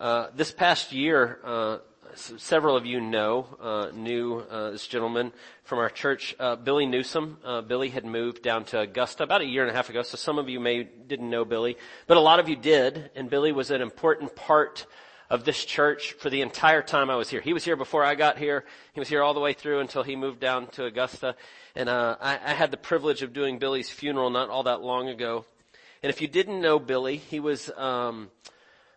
Uh, this past year, uh, several of you know, uh, knew uh, this gentleman from our church, uh, Billy Newsom. Uh, Billy had moved down to Augusta about a year and a half ago, so some of you may didn't know Billy, but a lot of you did, and Billy was an important part of this church for the entire time I was here. He was here before I got here. He was here all the way through until he moved down to Augusta, and I, I had the privilege of doing Billy's funeral not all that long ago. And if you didn't know Billy, he was. Um,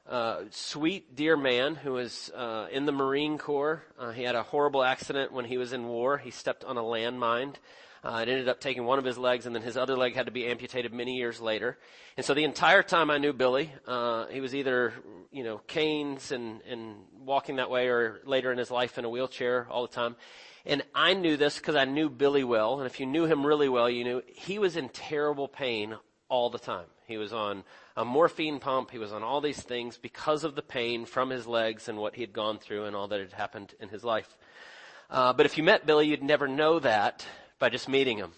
uh, sweet, dear man who was uh, in the Marine Corps. Uh, he had a horrible accident when he was in war. He stepped on a landmine. Uh, it ended up taking one of his legs, and then his other leg had to be amputated many years later. And so the entire time I knew Billy, uh, he was either you know canes and and walking that way, or later in his life in a wheelchair all the time. And I knew this because I knew Billy well, and if you knew him really well, you knew he was in terrible pain all the time. He was on a morphine pump. He was on all these things because of the pain from his legs and what he had gone through and all that had happened in his life. Uh, but if you met Billy, you'd never know that by just meeting him.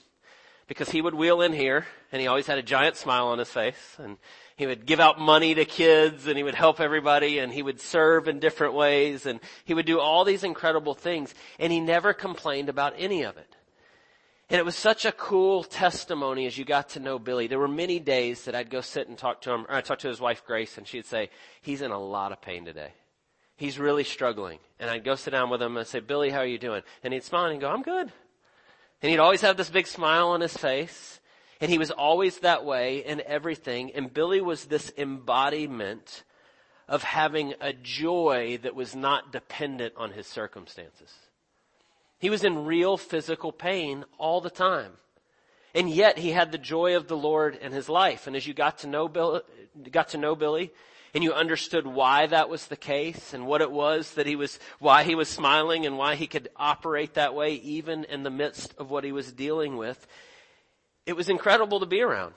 Because he would wheel in here and he always had a giant smile on his face and he would give out money to kids and he would help everybody and he would serve in different ways and he would do all these incredible things and he never complained about any of it. And it was such a cool testimony as you got to know Billy. There were many days that I'd go sit and talk to him, or I'd talk to his wife Grace, and she'd say, he's in a lot of pain today. He's really struggling. And I'd go sit down with him and say, Billy, how are you doing? And he'd smile and go, I'm good. And he'd always have this big smile on his face. And he was always that way in everything. And Billy was this embodiment of having a joy that was not dependent on his circumstances. He was in real physical pain all the time. And yet he had the joy of the Lord in his life. And as you got to know Billy, got to know Billy, and you understood why that was the case and what it was that he was, why he was smiling and why he could operate that way even in the midst of what he was dealing with, it was incredible to be around.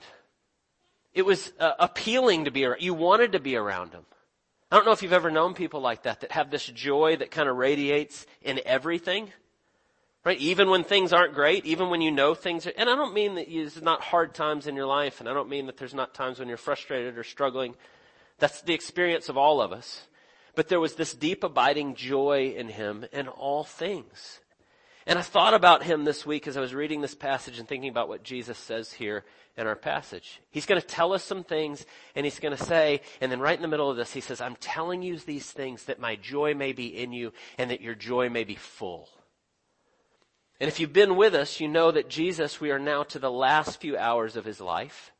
It was uh, appealing to be around. You wanted to be around him. I don't know if you've ever known people like that, that have this joy that kind of radiates in everything. Right? Even when things aren't great, even when you know things are, and I don't mean that there's not hard times in your life, and I don't mean that there's not times when you're frustrated or struggling. That's the experience of all of us. But there was this deep abiding joy in him in all things. And I thought about him this week as I was reading this passage and thinking about what Jesus says here in our passage. He's going to tell us some things and he's going to say, and then right in the middle of this, he says, I'm telling you these things that my joy may be in you and that your joy may be full. And if you've been with us, you know that Jesus, we are now to the last few hours of his life.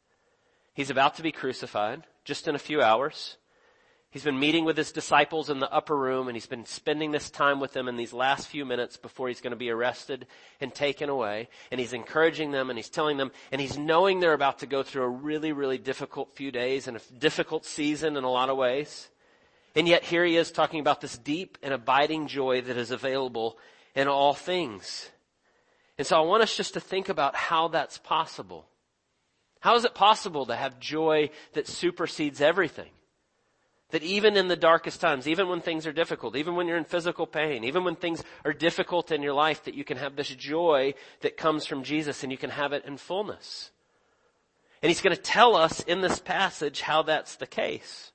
He's about to be crucified, just in a few hours. He's been meeting with his disciples in the upper room and he's been spending this time with them in these last few minutes before he's going to be arrested and taken away. And he's encouraging them and he's telling them and he's knowing they're about to go through a really, really difficult few days and a difficult season in a lot of ways. And yet here he is talking about this deep and abiding joy that is available in all things. And so I want us just to think about how that's possible. How is it possible to have joy that supersedes everything? That even in the darkest times, even when things are difficult, even when you're in physical pain, even when things are difficult in your life, that you can have this joy that comes from Jesus and you can have it in fullness. And he's going to tell us in this passage how that's the case.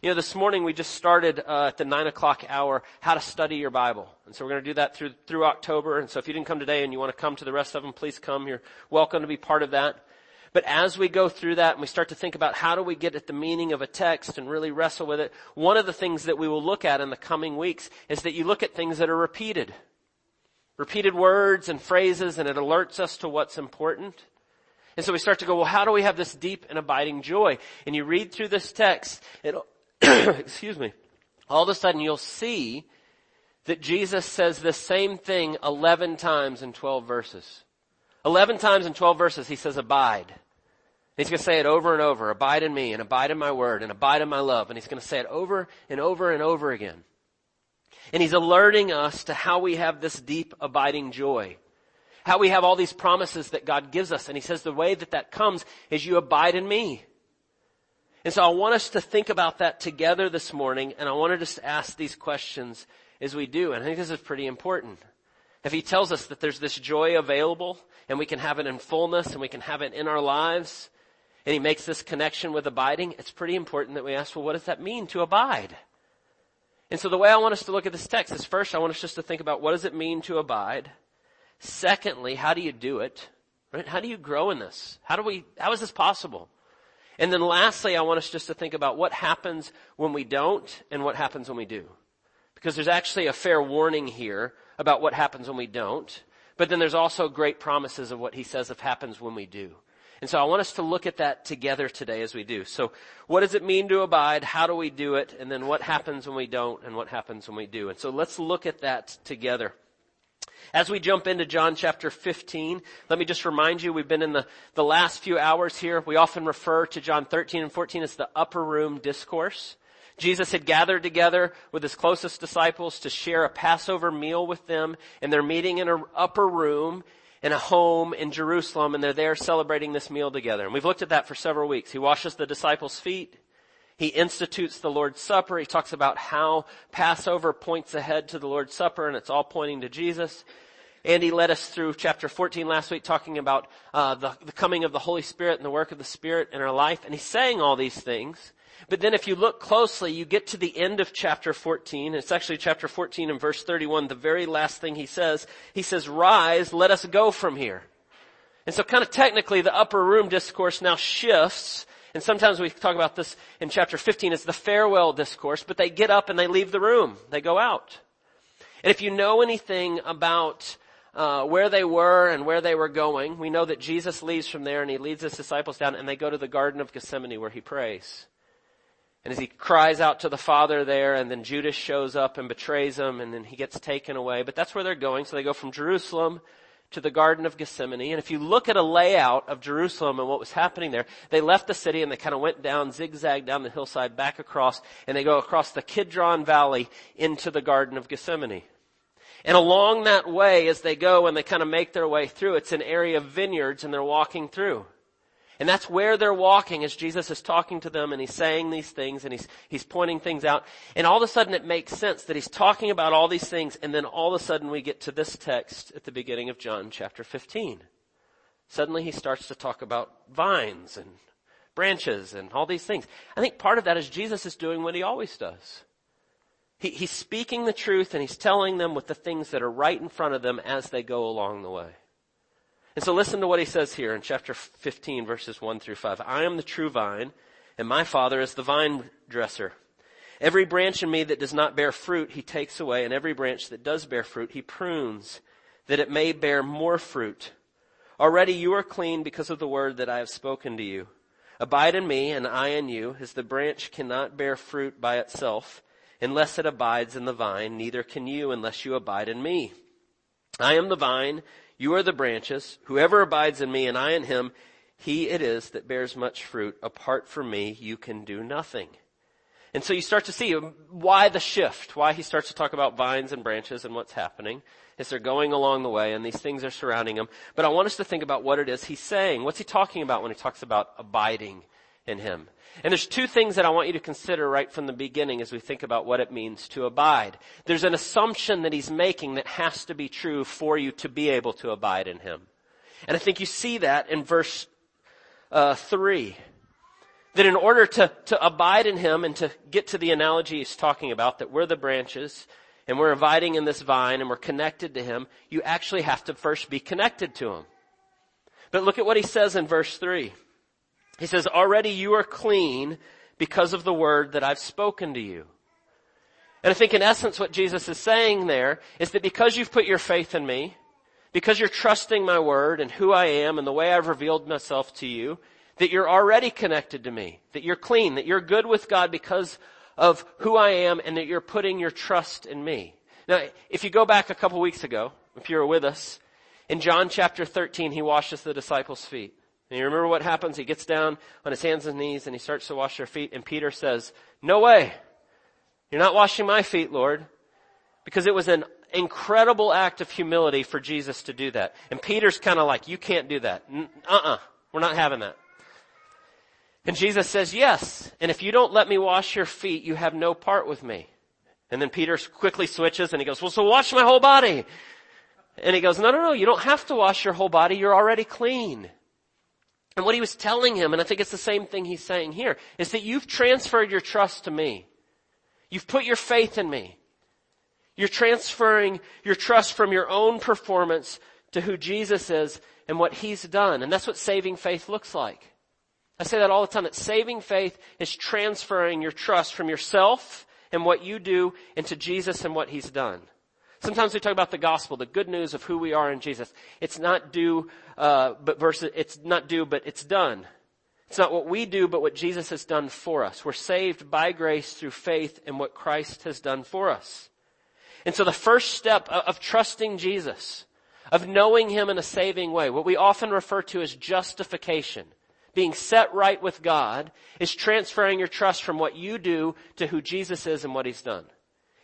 You know, this morning we just started uh, at the nine o'clock hour how to study your Bible, and so we're going to do that through through October. And so if you didn't come today and you want to come to the rest of them, please come. You're welcome to be part of that. But as we go through that and we start to think about how do we get at the meaning of a text and really wrestle with it, one of the things that we will look at in the coming weeks is that you look at things that are repeated. Repeated words and phrases and it alerts us to what's important. And so we start to go, well, how do we have this deep and abiding joy? And you read through this text, it, excuse me, all of a sudden you'll see that Jesus says the same thing 11 times in 12 verses. 11 times in 12 verses he says abide. He's going to say it over and over, abide in me and abide in my word and abide in my love. And he's going to say it over and over and over again. And he's alerting us to how we have this deep abiding joy. How we have all these promises that God gives us. And he says the way that that comes is you abide in me. And so I want us to think about that together this morning, and I want to just ask these questions as we do. And I think this is pretty important. If he tells us that there's this joy available, and we can have it in fullness, and we can have it in our lives, and he makes this connection with abiding, it's pretty important that we ask, well, what does that mean to abide? And so the way I want us to look at this text is first, I want us just to think about what does it mean to abide? Secondly, how do you do it? Right? How do you grow in this? How do we, how is this possible? And then lastly, I want us just to think about what happens when we don't and what happens when we do. Because there's actually a fair warning here about what happens when we don't. But then there's also great promises of what he says if happens when we do. And so I want us to look at that together today as we do. So what does it mean to abide? How do we do it? And then what happens when we don't and what happens when we do? And so let's look at that together. As we jump into John chapter 15, let me just remind you, we've been in the, the last few hours here. We often refer to John 13 and 14 as the upper room discourse. Jesus had gathered together with his closest disciples to share a Passover meal with them, and they're meeting in an upper room in a home in Jerusalem, and they're there celebrating this meal together. And we've looked at that for several weeks. He washes the disciples' feet. He institutes the Lord's Supper. He talks about how Passover points ahead to the Lord's Supper and it's all pointing to Jesus. Andy led us through chapter 14 last week talking about uh, the, the coming of the Holy Spirit and the work of the Spirit in our life. And he's saying all these things. But then if you look closely, you get to the end of chapter 14. It's actually chapter 14 and verse 31, the very last thing he says. He says, rise, let us go from here. And so kind of technically the upper room discourse now shifts and sometimes we talk about this in chapter 15 as the farewell discourse, but they get up and they leave the room. They go out. And if you know anything about uh, where they were and where they were going, we know that Jesus leaves from there and he leads his disciples down and they go to the Garden of Gethsemane where he prays. And as he cries out to the Father there, and then Judas shows up and betrays him, and then he gets taken away. But that's where they're going. So they go from Jerusalem to the Garden of Gethsemane. And if you look at a layout of Jerusalem and what was happening there, they left the city and they kind of went down, zigzag down the hillside, back across, and they go across the Kidron Valley into the Garden of Gethsemane. And along that way, as they go and they kind of make their way through, it's an area of vineyards and they're walking through. And that's where they're walking as Jesus is talking to them and he's saying these things and he's, he's pointing things out. And all of a sudden it makes sense that he's talking about all these things and then all of a sudden we get to this text at the beginning of John chapter 15. Suddenly he starts to talk about vines and branches and all these things. I think part of that is Jesus is doing what he always does. He, he's speaking the truth and he's telling them with the things that are right in front of them as they go along the way. And so listen to what he says here in chapter 15 verses 1 through 5. I am the true vine and my father is the vine dresser. Every branch in me that does not bear fruit, he takes away, and every branch that does bear fruit, he prunes, that it may bear more fruit. Already you are clean because of the word that I have spoken to you. Abide in me, and I in you, as the branch cannot bear fruit by itself, unless it abides in the vine, neither can you unless you abide in me. I am the vine, you are the branches. Whoever abides in me and I in him, he it is that bears much fruit. Apart from me, you can do nothing. And so you start to see why the shift, why he starts to talk about vines and branches and what's happening as they're going along the way and these things are surrounding him. But I want us to think about what it is he's saying. What's he talking about when he talks about abiding in him? And there's two things that I want you to consider right from the beginning as we think about what it means to abide. There's an assumption that he's making that has to be true for you to be able to abide in him. And I think you see that in verse uh, 3. That in order to, to abide in him and to get to the analogy he's talking about, that we're the branches and we're abiding in this vine and we're connected to him, you actually have to first be connected to him. But look at what he says in verse 3. He says, already you are clean because of the word that I've spoken to you. And I think in essence what Jesus is saying there is that because you've put your faith in me, because you're trusting my word and who I am and the way I've revealed myself to you, that you're already connected to me, that you're clean, that you're good with God because of who I am and that you're putting your trust in me. Now, if you go back a couple weeks ago, if you were with us, in John chapter 13, he washes the disciples' feet. And you remember what happens? He gets down on his hands and knees and he starts to wash their feet and Peter says, no way. You're not washing my feet, Lord. Because it was an incredible act of humility for Jesus to do that. And Peter's kind of like, you can't do that. Uh-uh. We're not having that. And Jesus says, yes. And if you don't let me wash your feet, you have no part with me. And then Peter quickly switches and he goes, well, so wash my whole body. And he goes, no, no, no, you don't have to wash your whole body. You're already clean. And what he was telling him, and I think it's the same thing he's saying here, is that you've transferred your trust to me. You've put your faith in me. You're transferring your trust from your own performance to who Jesus is and what he's done. And that's what saving faith looks like. I say that all the time, that saving faith is transferring your trust from yourself and what you do into Jesus and what he's done. Sometimes we talk about the gospel, the good news of who we are in Jesus. It's not do, uh, but versus, it's not do, but it's done. It's not what we do, but what Jesus has done for us. We're saved by grace through faith in what Christ has done for us. And so the first step of, of trusting Jesus, of knowing Him in a saving way, what we often refer to as justification, being set right with God, is transferring your trust from what you do to who Jesus is and what He's done.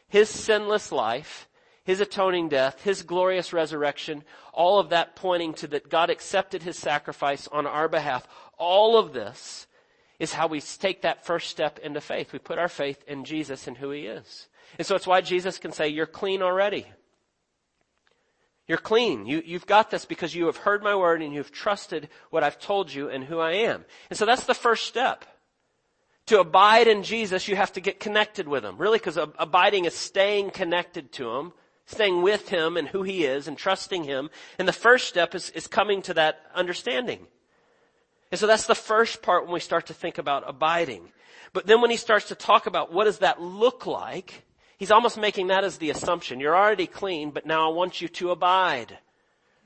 His sinless life, His atoning death, His glorious resurrection, all of that pointing to that God accepted His sacrifice on our behalf. All of this is how we take that first step into faith. We put our faith in Jesus and who He is. And so it's why Jesus can say, you're clean already. You're clean. You, you've got this because you have heard my word and you've trusted what I've told you and who I am. And so that's the first step. To abide in Jesus, you have to get connected with Him. Really, because abiding is staying connected to Him, staying with Him and who He is and trusting Him. And the first step is, is coming to that understanding. And so that's the first part when we start to think about abiding. But then when He starts to talk about what does that look like, He's almost making that as the assumption. You're already clean, but now I want you to abide.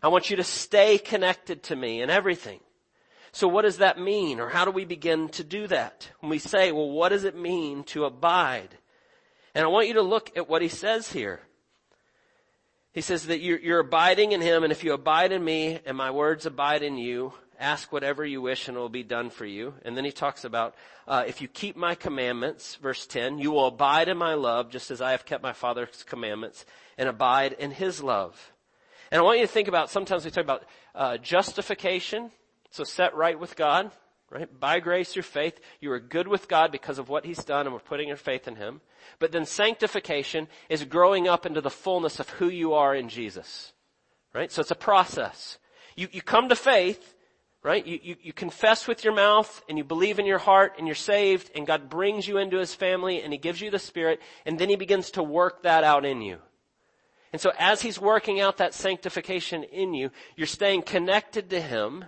I want you to stay connected to me and everything. So what does that mean? Or how do we begin to do that? When we say, well, what does it mean to abide? And I want you to look at what he says here. He says that you're, you're abiding in him, and if you abide in me, and my words abide in you, ask whatever you wish and it will be done for you. And then he talks about, uh, if you keep my commandments, verse 10, you will abide in my love just as I have kept my father's commandments and abide in his love. And I want you to think about, sometimes we talk about, uh, justification. So set right with God, right? By grace through faith, you are good with God because of what he's done and we're putting our faith in him. But then sanctification is growing up into the fullness of who you are in Jesus. Right? So it's a process. You, you come to faith, right? You, you, you confess with your mouth and you believe in your heart and you're saved and God brings you into His family and He gives you the Spirit and then He begins to work that out in you. And so as He's working out that sanctification in you, you're staying connected to Him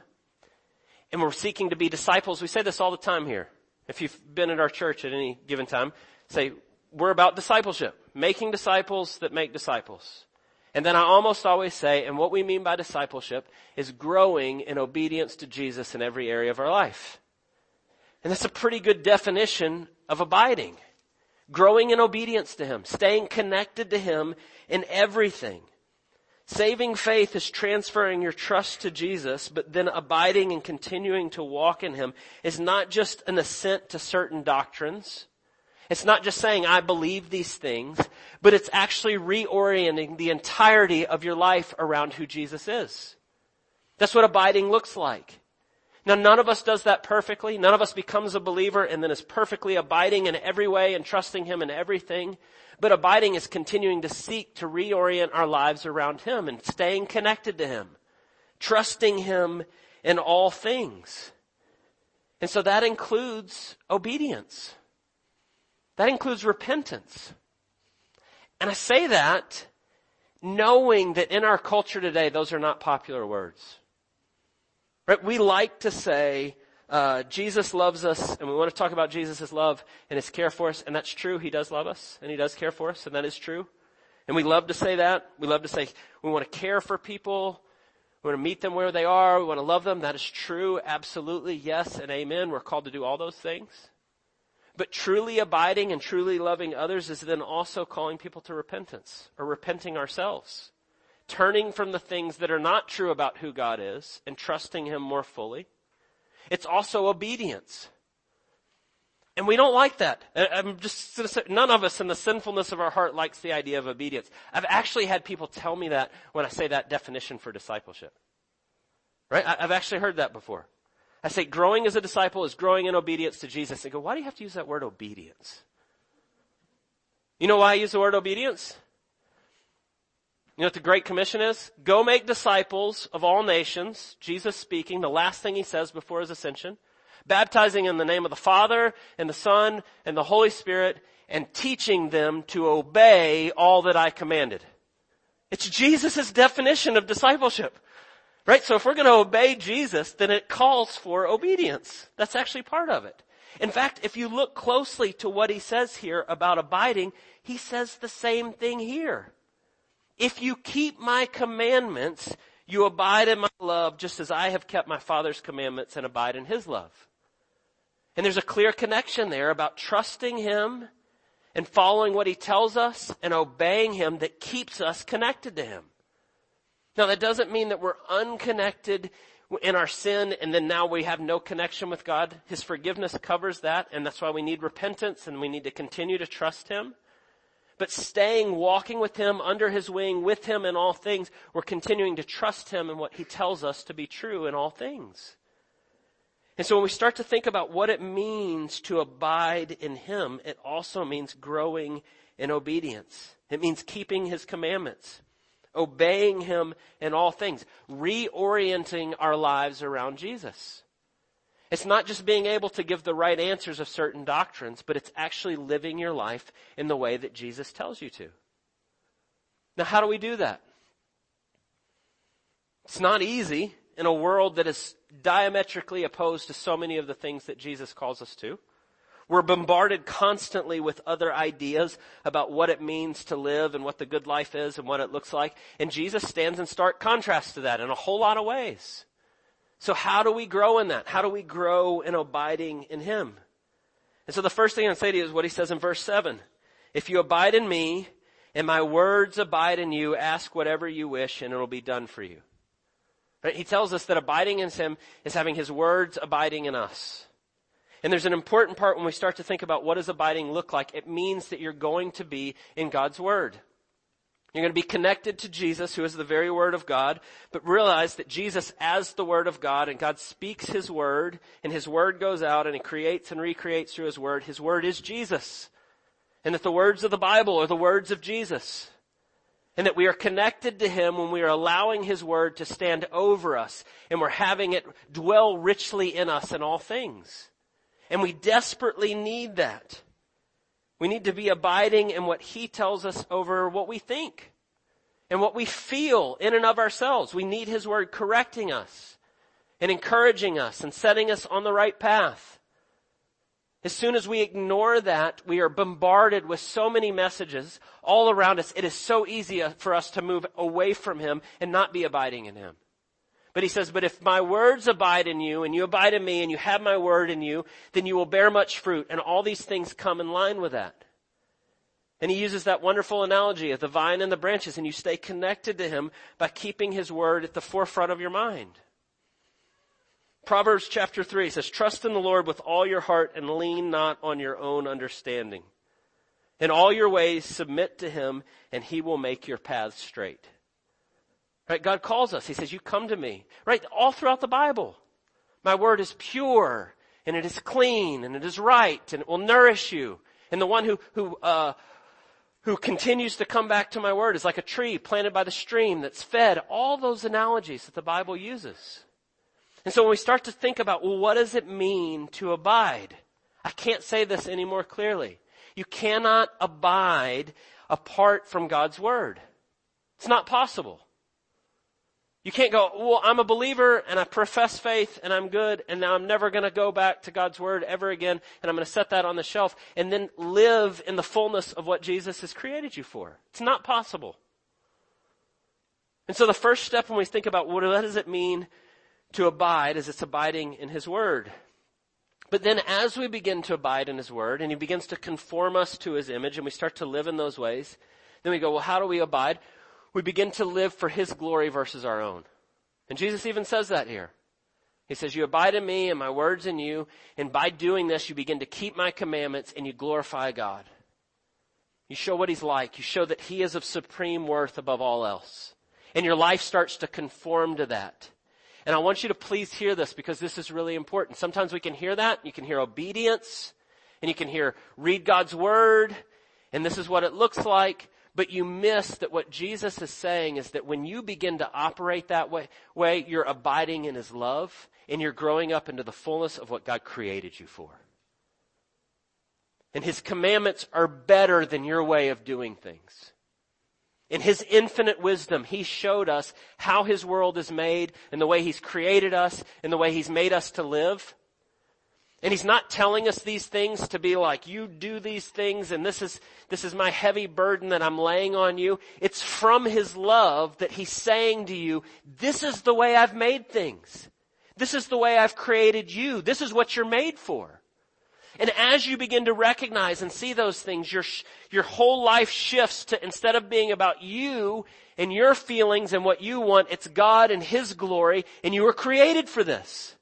and we're seeking to be disciples. We say this all the time here. If you've been at our church at any given time, say, we're about discipleship, making disciples that make disciples. And then I almost always say, and what we mean by discipleship is growing in obedience to Jesus in every area of our life. And that's a pretty good definition of abiding. Growing in obedience to Him, staying connected to Him in everything. Saving faith is transferring your trust to Jesus, but then abiding and continuing to walk in Him is not just an assent to certain doctrines, it's not just saying, I believe these things, but it's actually reorienting the entirety of your life around who Jesus is. That's what abiding looks like. Now none of us does that perfectly. None of us becomes a believer and then is perfectly abiding in every way and trusting Him in everything. But abiding is continuing to seek to reorient our lives around Him and staying connected to Him. Trusting Him in all things. And so that includes obedience. That includes repentance. And I say that knowing that in our culture today, those are not popular words. Right? We like to say, uh, Jesus loves us, and we want to talk about Jesus' love and His care for us, and that's true. He does love us, and He does care for us, and that is true. And we love to say that. We love to say we want to care for people. We want to meet them where they are. We want to love them. That is true. Absolutely. Yes and amen. We're called to do all those things. But truly abiding and truly loving others is then also calling people to repentance or repenting ourselves. Turning from the things that are not true about who God is and trusting Him more fully. It's also obedience. And we don't like that. I'm just, none of us in the sinfulness of our heart likes the idea of obedience. I've actually had people tell me that when I say that definition for discipleship. Right? I've actually heard that before. I say growing as a disciple is growing in obedience to Jesus. They go, why do you have to use that word obedience? You know why I use the word obedience? You know what the Great Commission is? Go make disciples of all nations. Jesus speaking, the last thing he says before his ascension. baptizing in the name of the Father and the Son and the Holy Spirit and teaching them to obey all that I commanded. It's Jesus' definition of discipleship. Right? So if we're going to obey Jesus, then it calls for obedience. That's actually part of it. In fact, if you look closely to what he says here about abiding, he says the same thing here. If you keep my commandments, you abide in my love just as I have kept my Father's commandments and abide in his love. And there's a clear connection there about trusting him and following what he tells us and obeying him that keeps us connected to him. Now that doesn't mean that we're unconnected in our sin and then now we have no connection with God. His forgiveness covers that and that's why we need repentance and we need to continue to trust him. But staying, walking with him, under his wing, with him in all things, we're continuing to trust him in what he tells us to be true in all things. And so when we start to think about what it means to abide in Him, it also means growing in obedience. It means keeping His commandments, obeying Him in all things, reorienting our lives around Jesus. It's not just being able to give the right answers of certain doctrines, but it's actually living your life in the way that Jesus tells you to. Now how do we do that? It's not easy in a world that is diametrically opposed to so many of the things that Jesus calls us to. We're bombarded constantly with other ideas about what it means to live and what the good life is and what it looks like. And Jesus stands in stark contrast to that in a whole lot of ways. So how do we grow in that? How do we grow in abiding in Him? And so the first thing I'd say to you is what He says in verse 7. If you abide in me and my words abide in you, ask whatever you wish and it will be done for you. Right? He tells us that abiding in Him is having His words abiding in us. And there's an important part when we start to think about what does abiding look like. It means that you're going to be in God's Word. You're going to be connected to Jesus, who is the very Word of God, but realize that Jesus as the Word of God, and God speaks His Word, and His Word goes out, and He creates and recreates through His Word. His Word is Jesus. And that the words of the Bible are the words of Jesus and that we are connected to Him when we are allowing His Word to stand over us and we're having it dwell richly in us in all things. And we desperately need that. We need to be abiding in what He tells us over what we think and what we feel in and of ourselves. We need His Word correcting us and encouraging us and setting us on the right path. As soon as we ignore that, we are bombarded with so many messages all around us. It is so easy for us to move away from Him and not be abiding in Him. But he says, but if my words abide in you and you abide in me and you have my word in you, then you will bear much fruit and all these things come in line with that. And he uses that wonderful analogy of the vine and the branches and you stay connected to him by keeping his word at the forefront of your mind. Proverbs chapter 3 says, Trust in the Lord with all your heart and lean not on your own understanding. In all your ways submit to Him and He will make your paths straight. Right? God calls us. He says, you come to me. Right? All throughout the Bible. My word is pure and it is clean and it is right and it will nourish you. And the one who, who, uh, who continues to come back to my word is like a tree planted by the stream that's fed. All those analogies that the Bible uses. And so when we start to think about, well, what does it mean to abide? I can't say this any more clearly. You cannot abide apart from God's Word. It's not possible. You can't go, well, I'm a believer and I profess faith and I'm good and now I'm never going to go back to God's Word ever again and I'm going to set that on the shelf and then live in the fullness of what Jesus has created you for. It's not possible. And so the first step when we think about what does it mean to abide as it's abiding in His Word. But then as we begin to abide in His Word and He begins to conform us to His image and we start to live in those ways, then we go, well, how do we abide? We begin to live for His glory versus our own. And Jesus even says that here. He says, you abide in me and my words in you, and by doing this you begin to keep my commandments and you glorify God. You show what He's like. You show that He is of supreme worth above all else. And your life starts to conform to that. And I want you to please hear this because this is really important. Sometimes we can hear that. You can hear obedience and you can hear read God's word and this is what it looks like. But you miss that what Jesus is saying is that when you begin to operate that way, way, you're abiding in His love and you're growing up into the fullness of what God created you for. And His commandments are better than your way of doing things. In His infinite wisdom, He showed us how His world is made and the way He's created us and the way He's made us to live. And he's not telling us these things to be like, you do these things and this is, this is my heavy burden that I'm laying on you. It's from his love that he's saying to you, this is the way I've made things. This is the way I've created you. This is what you're made for. And as you begin to recognize and see those things, your, your whole life shifts to instead of being about you and your feelings and what you want, it's God and His glory and you were created for this.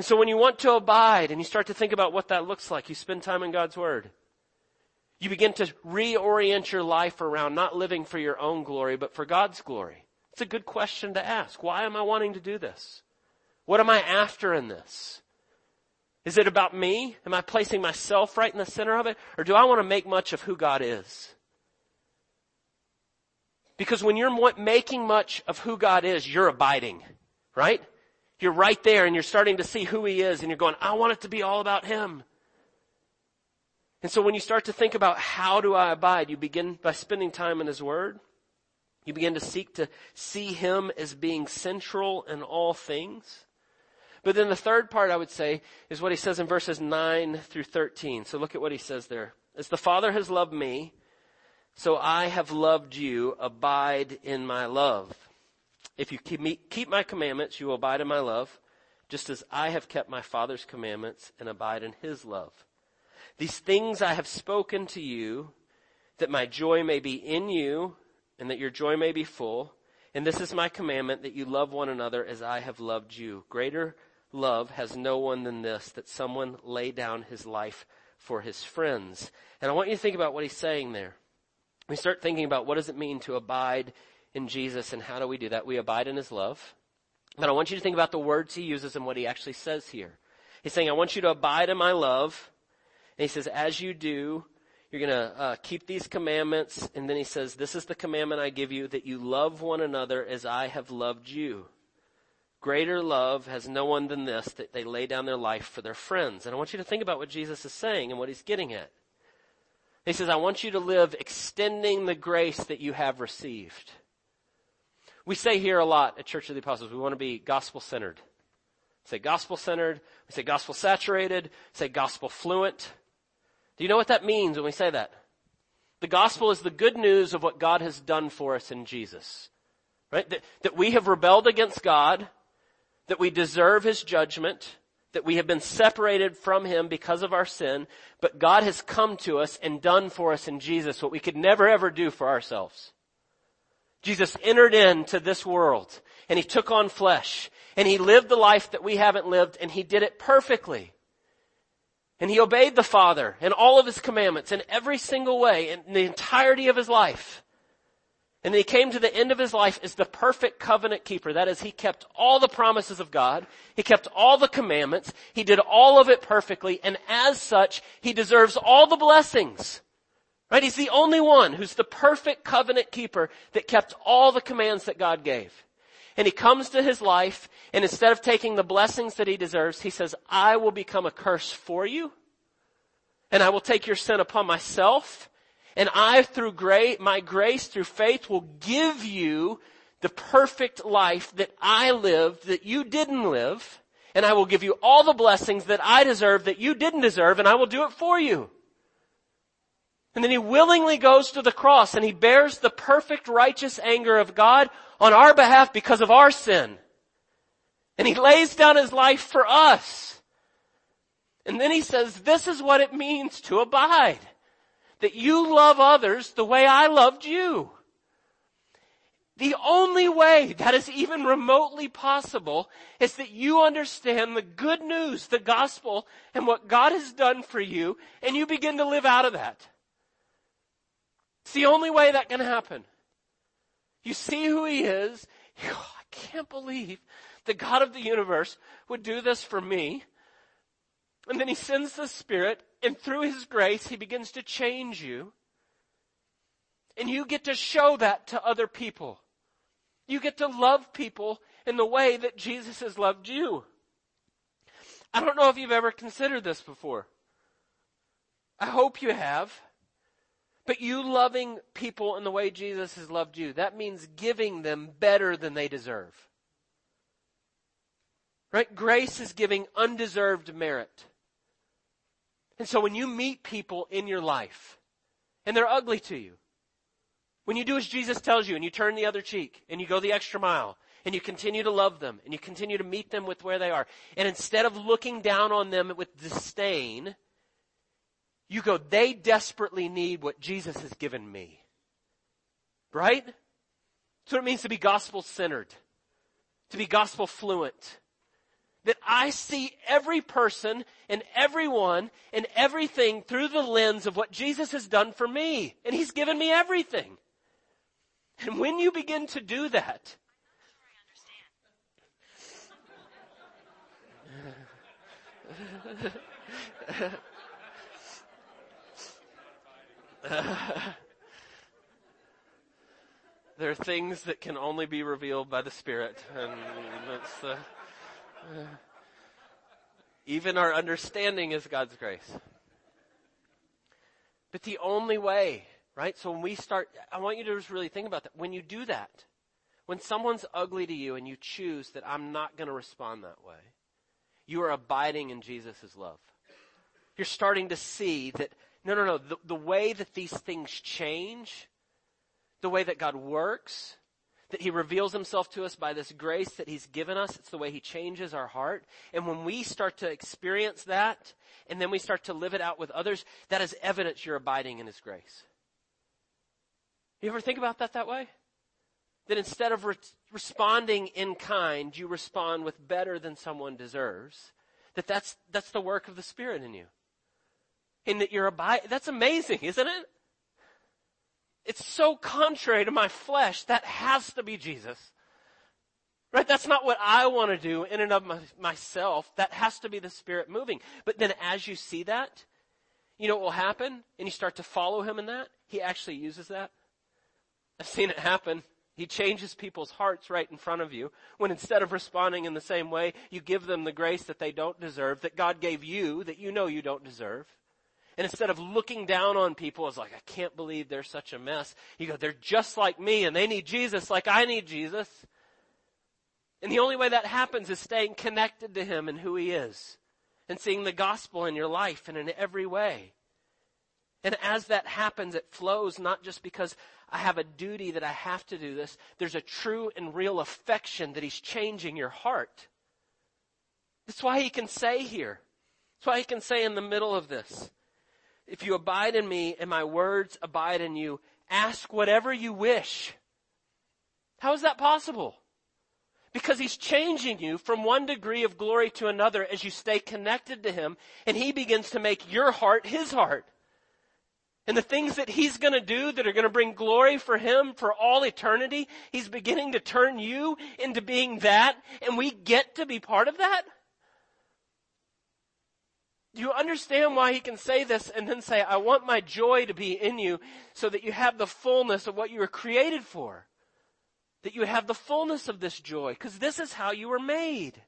And so when you want to abide and you start to think about what that looks like, you spend time in God's Word. You begin to reorient your life around not living for your own glory, but for God's glory. It's a good question to ask. Why am I wanting to do this? What am I after in this? Is it about me? Am I placing myself right in the center of it? Or do I want to make much of who God is? Because when you're making much of who God is, you're abiding, right? You're right there and you're starting to see who he is and you're going, I want it to be all about him. And so when you start to think about how do I abide, you begin by spending time in his word. You begin to seek to see him as being central in all things. But then the third part I would say is what he says in verses 9 through 13. So look at what he says there. As the Father has loved me, so I have loved you, abide in my love. If you keep, my commandments, you will abide in my love, just as I have kept my Father's commandments and abide in his love. These things I have spoken to you, that my joy may be in you, and that your joy may be full. And this is my commandment, that you love one another as I have loved you. Greater love has no one than this, that someone lay down his life for his friends. And I want you to think about what he's saying there. We start thinking about what does it mean to abide in Jesus and how do we do that? We abide in his love. But I want you to think about the words he uses and what he actually says here. He's saying, I want you to abide in my love. And he says, as you do, you're going to uh, keep these commandments. And then he says, this is the commandment I give you, that you love one another as I have loved you. Greater love has no one than this, that they lay down their life for their friends. And I want you to think about what Jesus is saying and what he's getting at. He says, I want you to live extending the grace that you have received. We say here a lot at Church of the Apostles, we want to be gospel centered. Say gospel centered, we say gospel saturated, say gospel fluent. Do you know what that means when we say that? The gospel is the good news of what God has done for us in Jesus. Right? That, that we have rebelled against God, that we deserve His judgment, that we have been separated from Him because of our sin, but God has come to us and done for us in Jesus what we could never ever do for ourselves. Jesus entered into this world and he took on flesh and he lived the life that we haven't lived and he did it perfectly. And he obeyed the Father and all of his commandments in every single way in the entirety of his life. And he came to the end of his life as the perfect covenant keeper. That is, he kept all the promises of God. He kept all the commandments. He did all of it perfectly. And as such, he deserves all the blessings. Right? He's the only one who's the perfect covenant keeper that kept all the commands that God gave. And he comes to his life and instead of taking the blessings that he deserves, he says, I will become a curse for you and I will take your sin upon myself and I through grace, my grace through faith will give you the perfect life that I lived that you didn't live and I will give you all the blessings that I deserve that you didn't deserve and I will do it for you. And then he willingly goes to the cross and he bears the perfect righteous anger of God on our behalf because of our sin. And he lays down his life for us. And then he says, this is what it means to abide. That you love others the way I loved you. The only way that is even remotely possible is that you understand the good news, the gospel, and what God has done for you, and you begin to live out of that. It's the only way that can happen. You see who he is. You oh, I can't believe the God of the universe would do this for me. And then he sends the Spirit, and through his grace, he begins to change you. And you get to show that to other people. You get to love people in the way that Jesus has loved you. I don't know if you've ever considered this before. I hope you have. But you loving people in the way Jesus has loved you, that means giving them better than they deserve. Right? Grace is giving undeserved merit. And so when you meet people in your life, and they're ugly to you, when you do as Jesus tells you and you turn the other cheek and you go the extra mile and you continue to love them and you continue to meet them with where they are, and instead of looking down on them with disdain, you go, they desperately need what Jesus has given me. Right? That's what it means to be gospel centered. To be gospel fluent. That I see every person and everyone and everything through the lens of what Jesus has done for me. And He's given me everything. And when you begin to do that, there are things that can only be revealed by the Spirit, and that's uh, uh, even our understanding is God's grace. But the only way, right? So when we start, I want you to just really think about that. When you do that, when someone's ugly to you and you choose that I'm not going to respond that way, you are abiding in Jesus' love. You're starting to see that no, no, no. The, the way that these things change, the way that God works, that He reveals Himself to us by this grace that He's given us, it's the way He changes our heart. And when we start to experience that, and then we start to live it out with others, that is evidence you're abiding in His grace. You ever think about that that way? That instead of re- responding in kind, you respond with better than someone deserves. That that's, that's the work of the Spirit in you and that you're abiding. That's amazing, isn't it? It's so contrary to my flesh. That has to be Jesus. Right? That's not what I want to do in and of my, myself. That has to be the Spirit moving. But then as you see that, you know what will happen? And you start to follow Him in that? He actually uses that. I've seen it happen. He changes people's hearts right in front of you when instead of responding in the same way, you give them the grace that they don't deserve, that God gave you, that you know you don't deserve. And instead of looking down on people as like, I can't believe they're such a mess, you go, they're just like me and they need Jesus like I need Jesus. And the only way that happens is staying connected to Him and who He is. And seeing the gospel in your life and in every way. And as that happens, it flows not just because I have a duty that I have to do this. There's a true and real affection that He's changing your heart. That's why He can say here. That's why He can say in the middle of this, if you abide in me and my words abide in you, ask whatever you wish. How is that possible? Because he's changing you from one degree of glory to another as you stay connected to him and he begins to make your heart his heart. And the things that he's gonna do that are gonna bring glory for him for all eternity, he's beginning to turn you into being that and we get to be part of that? Do you understand why he can say this and then say, I want my joy to be in you so that you have the fullness of what you were created for? That you have the fullness of this joy, because this is how you were made.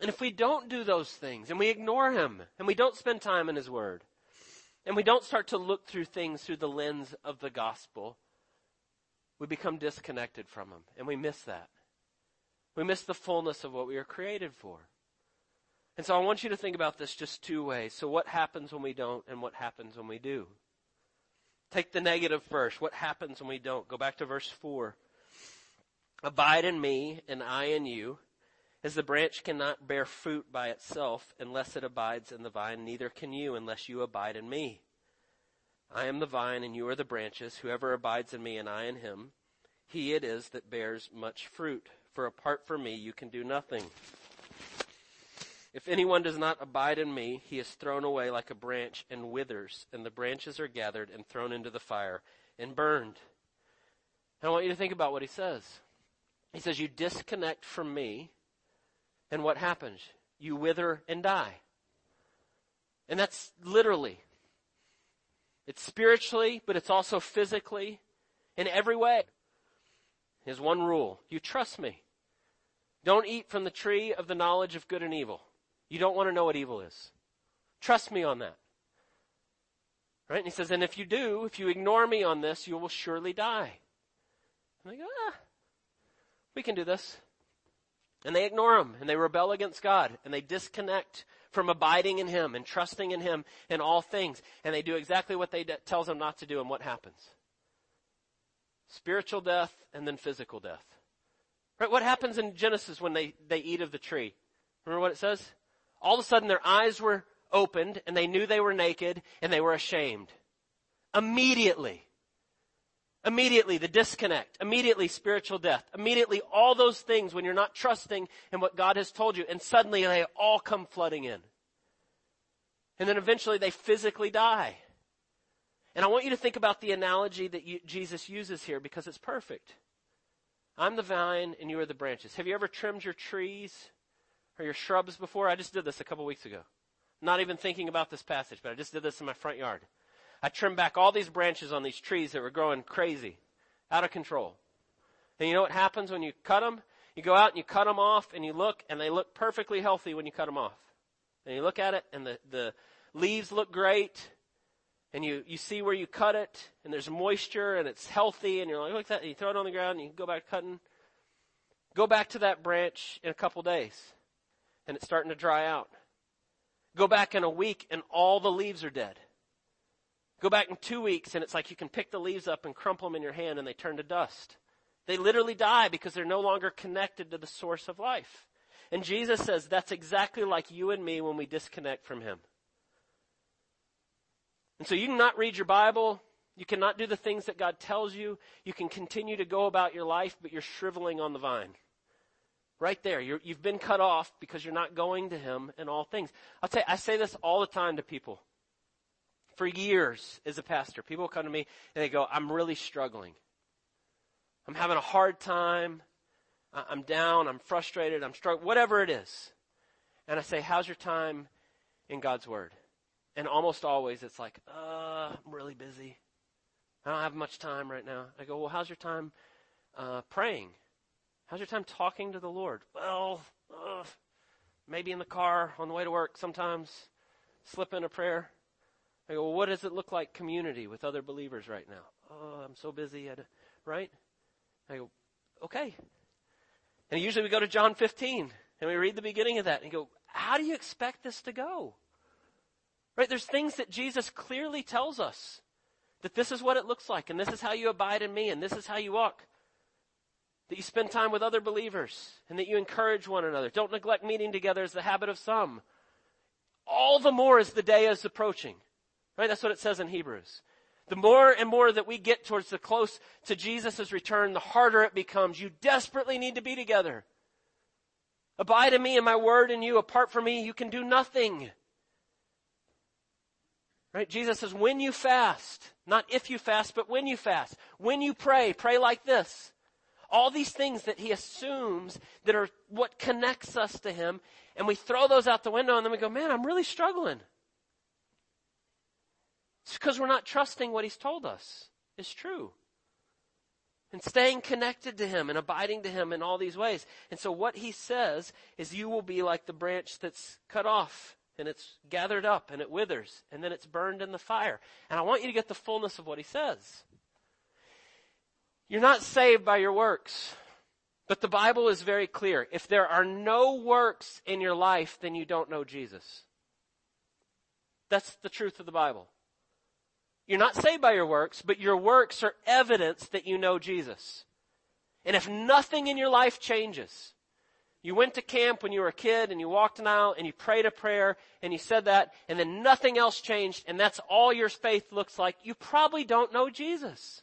And if we don't do those things and we ignore him and we don't spend time in his word and we don't start to look through things through the lens of the gospel, we become disconnected from him and we miss that. We miss the fullness of what we were created for. And so I want you to think about this just two ways. So what happens when we don't and what happens when we do? Take the negative first. What happens when we don't? Go back to verse 4. Abide in me and I in you. As the branch cannot bear fruit by itself unless it abides in the vine, neither can you unless you abide in me. I am the vine and you are the branches. Whoever abides in me and I in him, he it is that bears much fruit. For apart from me, you can do nothing. If anyone does not abide in me, he is thrown away like a branch and withers, and the branches are gathered and thrown into the fire and burned. And I want you to think about what he says. He says, You disconnect from me, and what happens? You wither and die. And that's literally. It's spiritually, but it's also physically in every way. Here's one rule. You trust me. Don't eat from the tree of the knowledge of good and evil. You don't want to know what evil is. Trust me on that. Right? And he says, and if you do, if you ignore me on this, you will surely die. And they go, ah, we can do this. And they ignore him and they rebel against God and they disconnect from abiding in him and trusting in him in all things. And they do exactly what they de- tells them not to do and what happens? Spiritual death and then physical death. Right? What happens in Genesis when they, they eat of the tree? Remember what it says? All of a sudden their eyes were opened and they knew they were naked and they were ashamed. Immediately. Immediately the disconnect. Immediately spiritual death. Immediately all those things when you're not trusting in what God has told you and suddenly they all come flooding in. And then eventually they physically die. And I want you to think about the analogy that you, Jesus uses here because it's perfect. I'm the vine and you are the branches. Have you ever trimmed your trees or your shrubs before? I just did this a couple weeks ago. Not even thinking about this passage, but I just did this in my front yard. I trimmed back all these branches on these trees that were growing crazy, out of control. And you know what happens when you cut them? You go out and you cut them off and you look and they look perfectly healthy when you cut them off. And you look at it and the, the leaves look great and you, you see where you cut it and there's moisture and it's healthy and you're like, look at that. And you throw it on the ground and you go back cutting. Go back to that branch in a couple days and it's starting to dry out. Go back in a week and all the leaves are dead. Go back in two weeks and it's like you can pick the leaves up and crumple them in your hand and they turn to dust. They literally die because they're no longer connected to the source of life. And Jesus says that's exactly like you and me when we disconnect from Him. And so you cannot read your Bible. You cannot do the things that God tells you. You can continue to go about your life, but you're shriveling on the vine. Right there. you have been cut off because you're not going to Him in all things. I'll tell you, I say this all the time to people for years as a pastor. People come to me and they go, I'm really struggling. I'm having a hard time. I'm down. I'm frustrated. I'm struggling, whatever it is. And I say, how's your time in God's Word? And almost always it's like, uh, I'm really busy. I don't have much time right now. I go, well, how's your time uh, praying? How's your time talking to the Lord? Well, uh, maybe in the car on the way to work sometimes, slip in a prayer. I go, well, what does it look like community with other believers right now? Oh, I'm so busy. right? I go, okay. And usually we go to John 15 and we read the beginning of that and go, how do you expect this to go? Right? There's things that Jesus clearly tells us that this is what it looks like and this is how you abide in me and this is how you walk. That you spend time with other believers and that you encourage one another. Don't neglect meeting together as the habit of some. All the more as the day is approaching. Right? That's what it says in Hebrews. The more and more that we get towards the close to Jesus' return, the harder it becomes. You desperately need to be together. Abide in me and my word in you. Apart from me, you can do nothing. Right? Jesus says, when you fast, not if you fast, but when you fast. When you pray, pray like this. All these things that he assumes that are what connects us to him, and we throw those out the window and then we go, man, I'm really struggling. It's because we're not trusting what he's told us is true. And staying connected to him and abiding to him in all these ways. And so what he says is you will be like the branch that's cut off and it's gathered up and it withers and then it's burned in the fire. And I want you to get the fullness of what he says. You're not saved by your works. But the Bible is very clear. If there are no works in your life, then you don't know Jesus. That's the truth of the Bible. You're not saved by your works, but your works are evidence that you know Jesus. And if nothing in your life changes, you went to camp when you were a kid and you walked an aisle and you prayed a prayer and you said that and then nothing else changed and that's all your faith looks like, you probably don't know Jesus.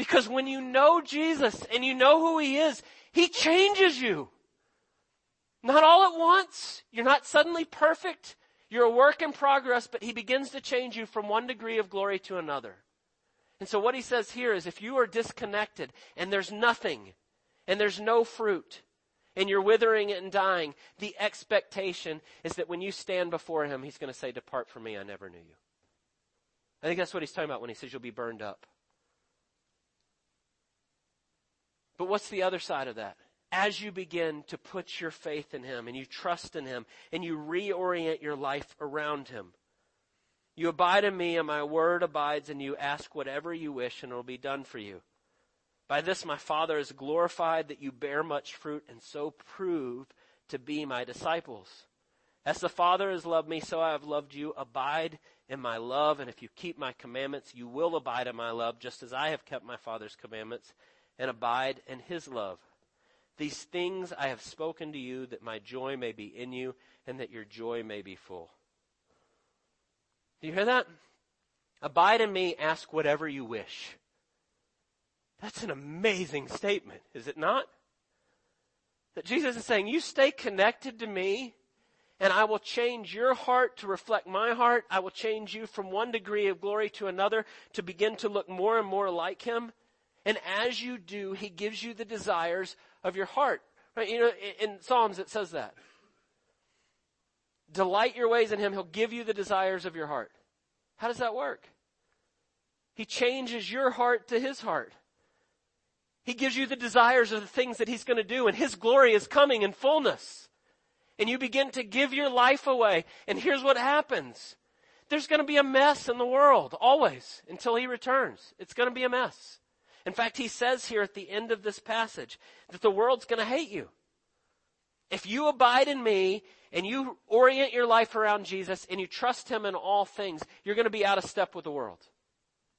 Because when you know Jesus and you know who He is, He changes you. Not all at once. You're not suddenly perfect. You're a work in progress, but he begins to change you from one degree of glory to another. And so what he says here is if you are disconnected and there's nothing and there's no fruit and you're withering and dying, the expectation is that when you stand before him, he's going to say, depart from me, I never knew you. I think that's what he's talking about when he says you'll be burned up. But what's the other side of that? As you begin to put your faith in him and you trust in him and you reorient your life around him, you abide in me and my word abides in you. Ask whatever you wish and it will be done for you. By this my Father is glorified that you bear much fruit and so prove to be my disciples. As the Father has loved me, so I have loved you. Abide in my love, and if you keep my commandments, you will abide in my love, just as I have kept my Father's commandments and abide in his love. These things I have spoken to you that my joy may be in you and that your joy may be full. Do you hear that? Abide in me, ask whatever you wish. That's an amazing statement, is it not? That Jesus is saying, you stay connected to me and I will change your heart to reflect my heart. I will change you from one degree of glory to another to begin to look more and more like him. And as you do, he gives you the desires of your heart. Right? You know, in Psalms it says that. Delight your ways in him, he'll give you the desires of your heart. How does that work? He changes your heart to his heart. He gives you the desires of the things that he's going to do and his glory is coming in fullness. And you begin to give your life away. And here's what happens. There's going to be a mess in the world, always, until he returns. It's going to be a mess. In fact, he says here at the end of this passage that the world's going to hate you. If you abide in me and you orient your life around Jesus and you trust him in all things, you're going to be out of step with the world.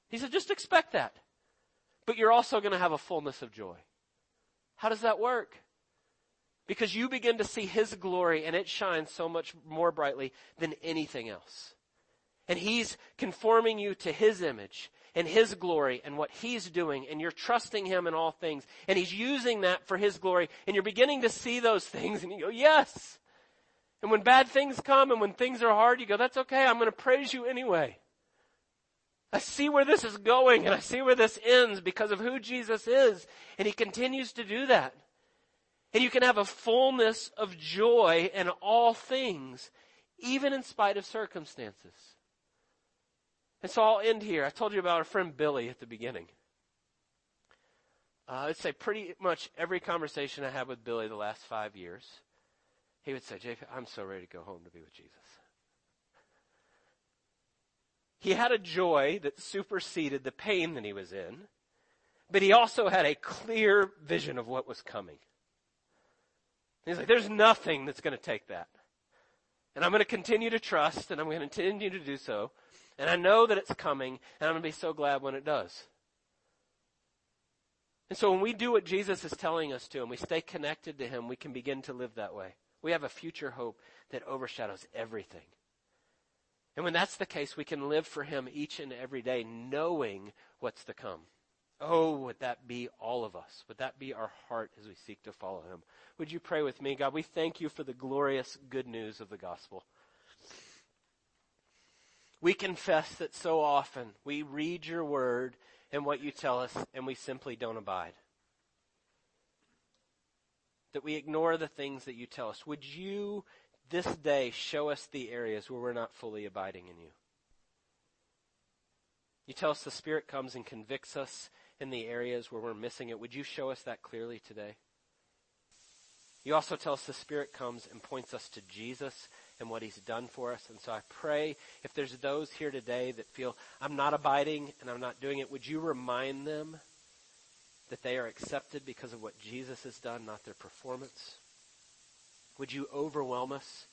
He said, just expect that. But you're also going to have a fullness of joy. How does that work? Because you begin to see his glory and it shines so much more brightly than anything else. And he's conforming you to his image and His glory and what He's doing and you're trusting Him in all things and He's using that for His glory and you're beginning to see those things and you go, yes. And when bad things come and when things are hard, you go, that's okay. I'm going to praise you anyway. I see where this is going and I see where this ends because of who Jesus is. And He continues to do that. And you can have a fullness of joy in all things, even in spite of circumstances. And so I'll end here. I told you about our friend Billy at the beginning. Uh, I'd say pretty much every conversation I had with Billy the last five years, he would say, JP, I'm so ready to go home to be with Jesus. He had a joy that superseded the pain that he was in, but he also had a clear vision of what was coming. He's like, there's nothing that's going to take that. And I'm going to continue to trust, and I'm going to continue to do so. And I know that it's coming, and I'm going to be so glad when it does. And so when we do what Jesus is telling us to and we stay connected to Him, we can begin to live that way. We have a future hope that overshadows everything. And when that's the case, we can live for Him each and every day knowing what's to come. Oh, would that be all of us? Would that be our heart as we seek to follow Him? Would you pray with me? God, we thank you for the glorious good news of the gospel. We confess that so often we read your word and what you tell us and we simply don't abide. That we ignore the things that you tell us. Would you this day show us the areas where we're not fully abiding in you? You tell us the Spirit comes and convicts us in the areas where we're missing it. Would you show us that clearly today? You also tell us the Spirit comes and points us to Jesus and what he's done for us. And so I pray if there's those here today that feel I'm not abiding and I'm not doing it, would you remind them that they are accepted because of what Jesus has done, not their performance? Would you overwhelm us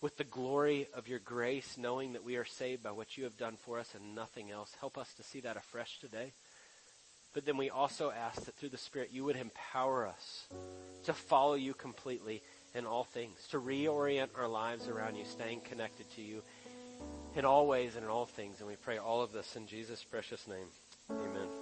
with the glory of your grace, knowing that we are saved by what you have done for us and nothing else? Help us to see that afresh today. But then we also ask that through the Spirit you would empower us to follow you completely in all things, to reorient our lives around you, staying connected to you in all ways and in all things. And we pray all of this in Jesus' precious name. Amen.